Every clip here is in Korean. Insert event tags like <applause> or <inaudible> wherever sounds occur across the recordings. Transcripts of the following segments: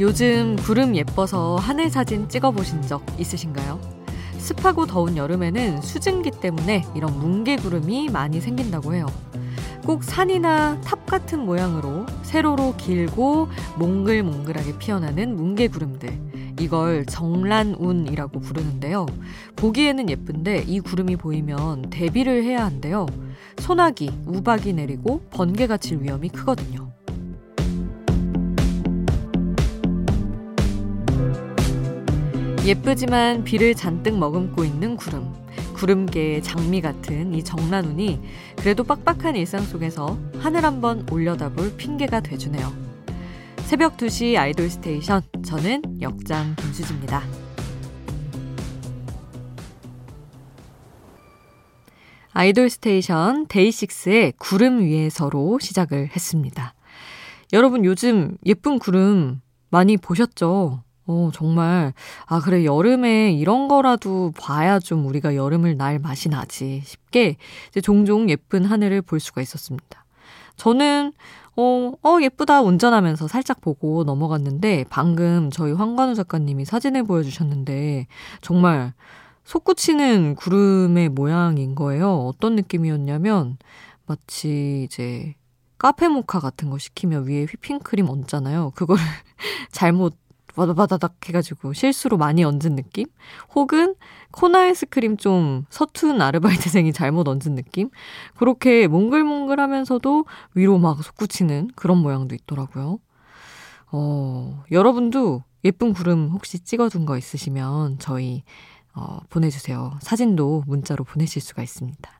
요즘 구름 예뻐서 하늘 사진 찍어보신 적 있으신가요? 습하고 더운 여름에는 수증기 때문에 이런 뭉게구름이 많이 생긴다고 해요. 꼭 산이나 탑 같은 모양으로 세로로 길고 몽글몽글하게 피어나는 뭉게구름들. 이걸 적란운이라고 부르는데요. 보기에는 예쁜데 이 구름이 보이면 대비를 해야 한대요. 소나기, 우박이 내리고 번개가 칠 위험이 크거든요. 예쁘지만 비를 잔뜩 머금고 있는 구름. 구름계의 장미 같은 이 적란운이 그래도 빡빡한 일상 속에서 하늘 한번 올려다볼 핑계가 돼주네요. 새벽 2시 아이돌 스테이션. 저는 역장 김수지입니다. 아이돌 스테이션 데이식스의 구름 위에서로 시작을 했습니다. 여러분 요즘 예쁜 구름 많이 보셨죠? 어, 정말, 아, 그래, 여름에 이런 거라도 봐야 좀 우리가 여름을 날 맛이 나지 싶게 이제 종종 예쁜 하늘을 볼 수가 있었습니다. 저는, 어, 어, 예쁘다 운전하면서 살짝 보고 넘어갔는데 방금 저희 황관우 작가님이 사진을 보여주셨는데 정말 솟구치는 구름의 모양인 거예요. 어떤 느낌이었냐면 마치 이제 카페 모카 같은 거 시키면 위에 휘핑크림 얹잖아요. 그걸 <laughs> 잘못 바다바다닥 해가지고 실수로 많이 얹은 느낌? 혹은 코나 아이스크림 좀 서툰 아르바이트생이 잘못 얹은 느낌? 그렇게 몽글몽글 하면서도 위로 막 솟구치는 그런 모양도 있더라고요. 어, 여러분도 예쁜 구름 혹시 찍어둔 거 있으시면 저희 어, 보내주세요. 사진도 문자로 보내실 수가 있습니다.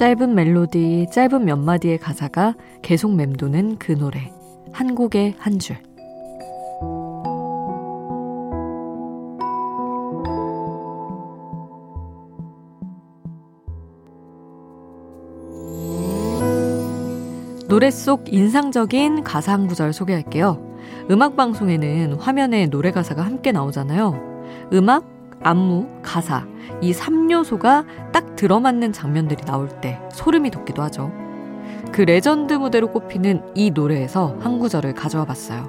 짧은 멜로디, 짧은 몇 마디의 가사가 계속 맴도는 그 노래. 한 곡의 한 줄. 노래 속 인상적인 가사 한 구절 소개할게요. 음악 방송에는 화면에 노래 가사가 함께 나오잖아요. 음악, 안무, 가사 이 3요소가 딱 들어맞는 장면들이 나올 때 소름이 돋기도 하죠. 그 레전드 무대로 꼽히는 이 노래에서 한 구절을 가져와 봤어요.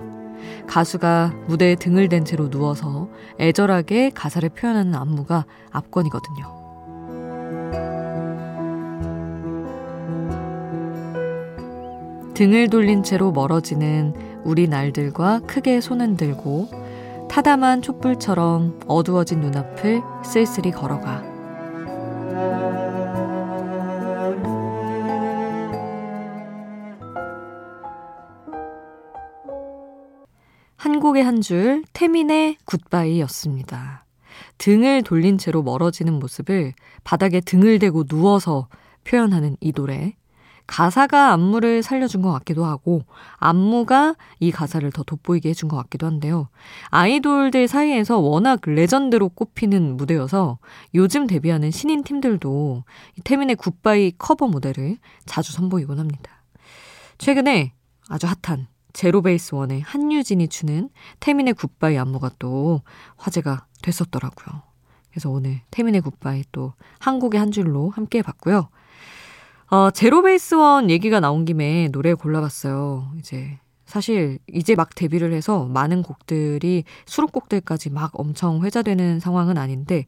가수가 무대에 등을 댄 채로 누워서 애절하게 가사를 표현하는 안무가 압권이거든요. 등을 돌린 채로 멀어지는 우리 날들과 크게 손은 들고 타담한 촛불처럼 어두워진 눈앞을 쓸쓸히 걸어가. 한 곡의 한 줄, 태민의 굿바이였습니다. 등을 돌린 채로 멀어지는 모습을 바닥에 등을 대고 누워서 표현하는 이 노래. 가사가 안무를 살려준 것 같기도 하고 안무가 이 가사를 더 돋보이게 해준 것 같기도 한데요. 아이돌들 사이에서 워낙 레전드로 꼽히는 무대여서 요즘 데뷔하는 신인 팀들도 태민의 굿바이 커버 무대를 자주 선보이곤 합니다. 최근에 아주 핫한 제로베이스원의 한유진이 추는 태민의 굿바이 안무가 또 화제가 됐었더라고요. 그래서 오늘 태민의 굿바이 또 한 곡의 한 줄로 함께 해봤고요. 어, 제로베이스 원 얘기가 나온 김에 노래 골라봤어요. 이제 사실 이제 막 데뷔를 해서 많은 곡들이 수록곡들까지 막 엄청 회자되는 상황은 아닌데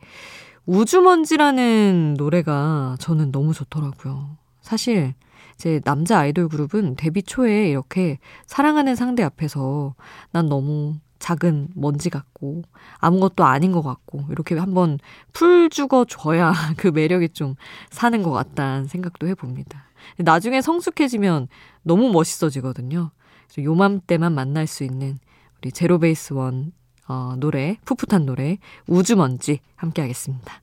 우주먼지라는 노래가 저는 너무 좋더라고요. 사실 이제 남자 아이돌 그룹은 데뷔 초에 이렇게 사랑하는 상대 앞에서 난 너무 작은 먼지 같고 아무것도 아닌 것 같고 이렇게 한번 풀 죽어 줘야 <laughs> 그 매력이 좀 사는 것 같다는 생각도 해봅니다. 나중에 성숙해지면 너무 멋있어지거든요. 그래서 요맘때만 만날 수 있는 우리 제로베이스 원 어, 노래, 풋풋한 노래, 우주먼지 함께 하겠습니다.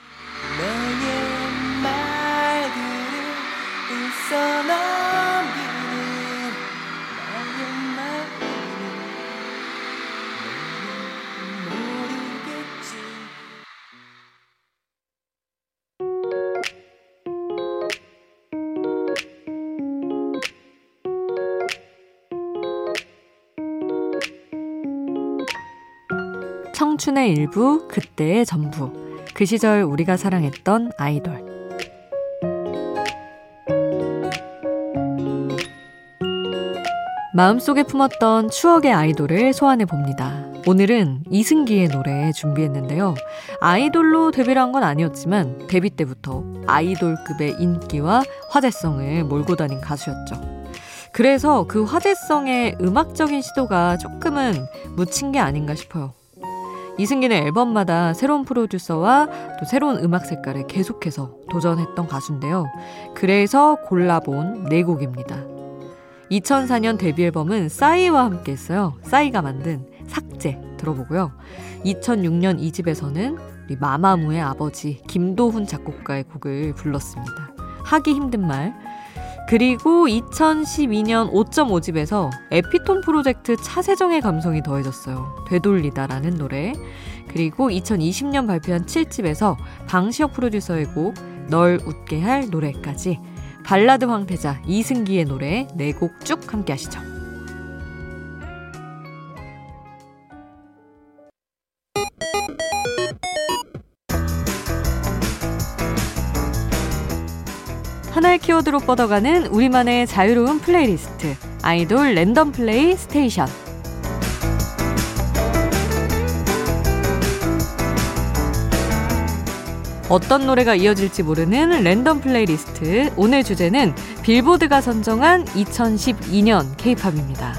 청춘의 일부, 그때의 전부. 그 시절 우리가 사랑했던 아이돌. 마음속에 품었던 추억의 아이돌을 소환해 봅니다. 오늘은 이승기의 노래 준비했는데요. 아이돌로 데뷔를 한 건 아니었지만 데뷔 때부터 아이돌급의 인기와 화제성을 몰고 다닌 가수였죠. 그래서 그 화제성의 음악적인 시도가 조금은 묻힌 게 아닌가 싶어요. 이승기는 앨범마다 새로운 프로듀서와 또 새로운 음악 색깔을 계속해서 도전했던 가수인데요. 그래서 골라본 네 곡입니다. 2004년 데뷔 앨범은 싸이와 함께 했어요. 싸이가 만든 삭제 들어보고요. 2006년 이 집에서는 마마무의 아버지 김도훈 작곡가의 곡을 불렀습니다. 하기 힘든 말. 그리고 2012년 5.5집에서 에피톤 프로젝트 차세정의 감성이 더해졌어요. 되돌리다라는 노래. 그리고 2020년 발표한 7집에서 방시혁 프로듀서의 곡 널 웃게 할 노래까지 발라드 황태자 이승기의 노래 4곡 쭉 함께 하시죠. 하나의 키워드로 뻗어가는 우리만의 자유로운 플레이리스트 아이돌 랜덤 플레이 스테이션 어떤 노래가 이어질지 모르는 랜덤 플레이리스트 오늘 주제는 빌보드가 선정한 2012년 케이팝입니다.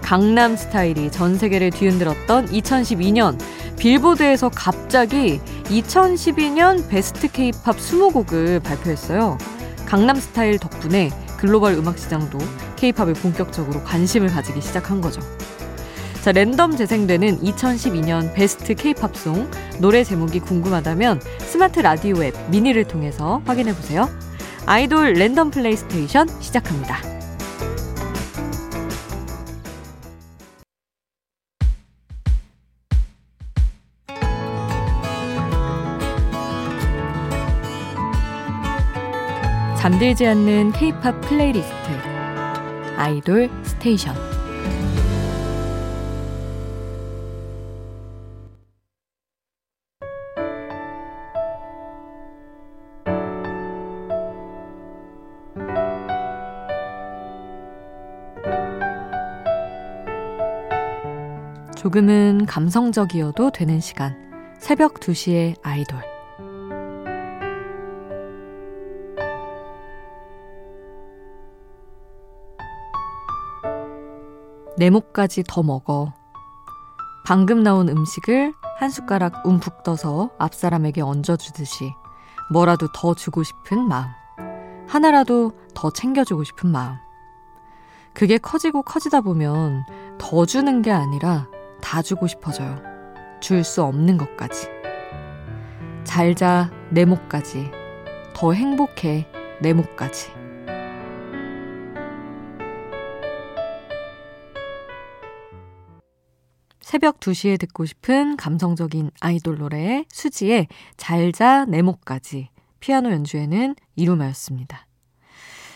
강남 스타일이 전 세계를 뒤흔들었던 2012년 빌보드에서 갑자기 2012년 베스트 케이팝 20곡을 발표했어요. 강남 스타일 덕분에 글로벌 음악 시장도 케이팝에 본격적으로 관심을 가지기 시작한 거죠. 자, 랜덤 재생되는 2012년 베스트 케이팝송 노래 제목이 궁금하다면 스마트 라디오 앱 미니를 통해서 확인해 보세요. 아이돌 랜덤 플레이스테이션 시작합니다. 잠들지 않는 K-팝 플레이리스트 아이돌 스테이션. 조금은 감성적이어도 되는 시간. 새벽 2시의 아이돌 내 목까지 더 먹어. 방금 나온 음식을 한 숟가락 움푹 떠서 앞사람에게 얹어주듯이 뭐라도 더 주고 싶은 마음. 하나라도 더 챙겨주고 싶은 마음. 그게 커지고 커지다 보면 더 주는 게 아니라 다 주고 싶어져요. 줄 수 없는 것까지. 잘 자, 내 목까지. 더 행복해, 내 목까지. 새벽 2시에 듣고 싶은 감성적인 아이돌 노래 수지의 잘자 네모까지 피아노 연주에는 이루마였습니다.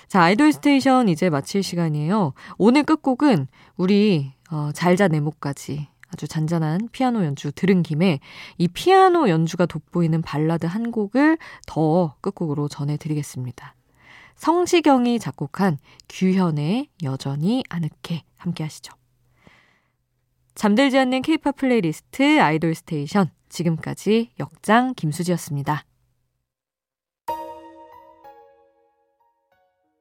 자, 아이돌 스테이션 이제 마칠 시간이에요. 오늘 끝곡은 우리 어, 잘자 네모까지 아주 잔잔한 피아노 연주 들은 김에 이 피아노 연주가 돋보이는 발라드 한 곡을 더 끝곡으로 전해드리겠습니다. 성시경이 작곡한 규현의 여전히 아늑해 함께 하시죠. 잠들지 않는 케이팝 플레이리스트 아이돌 스테이션. 지금까지 역장 김수지였습니다.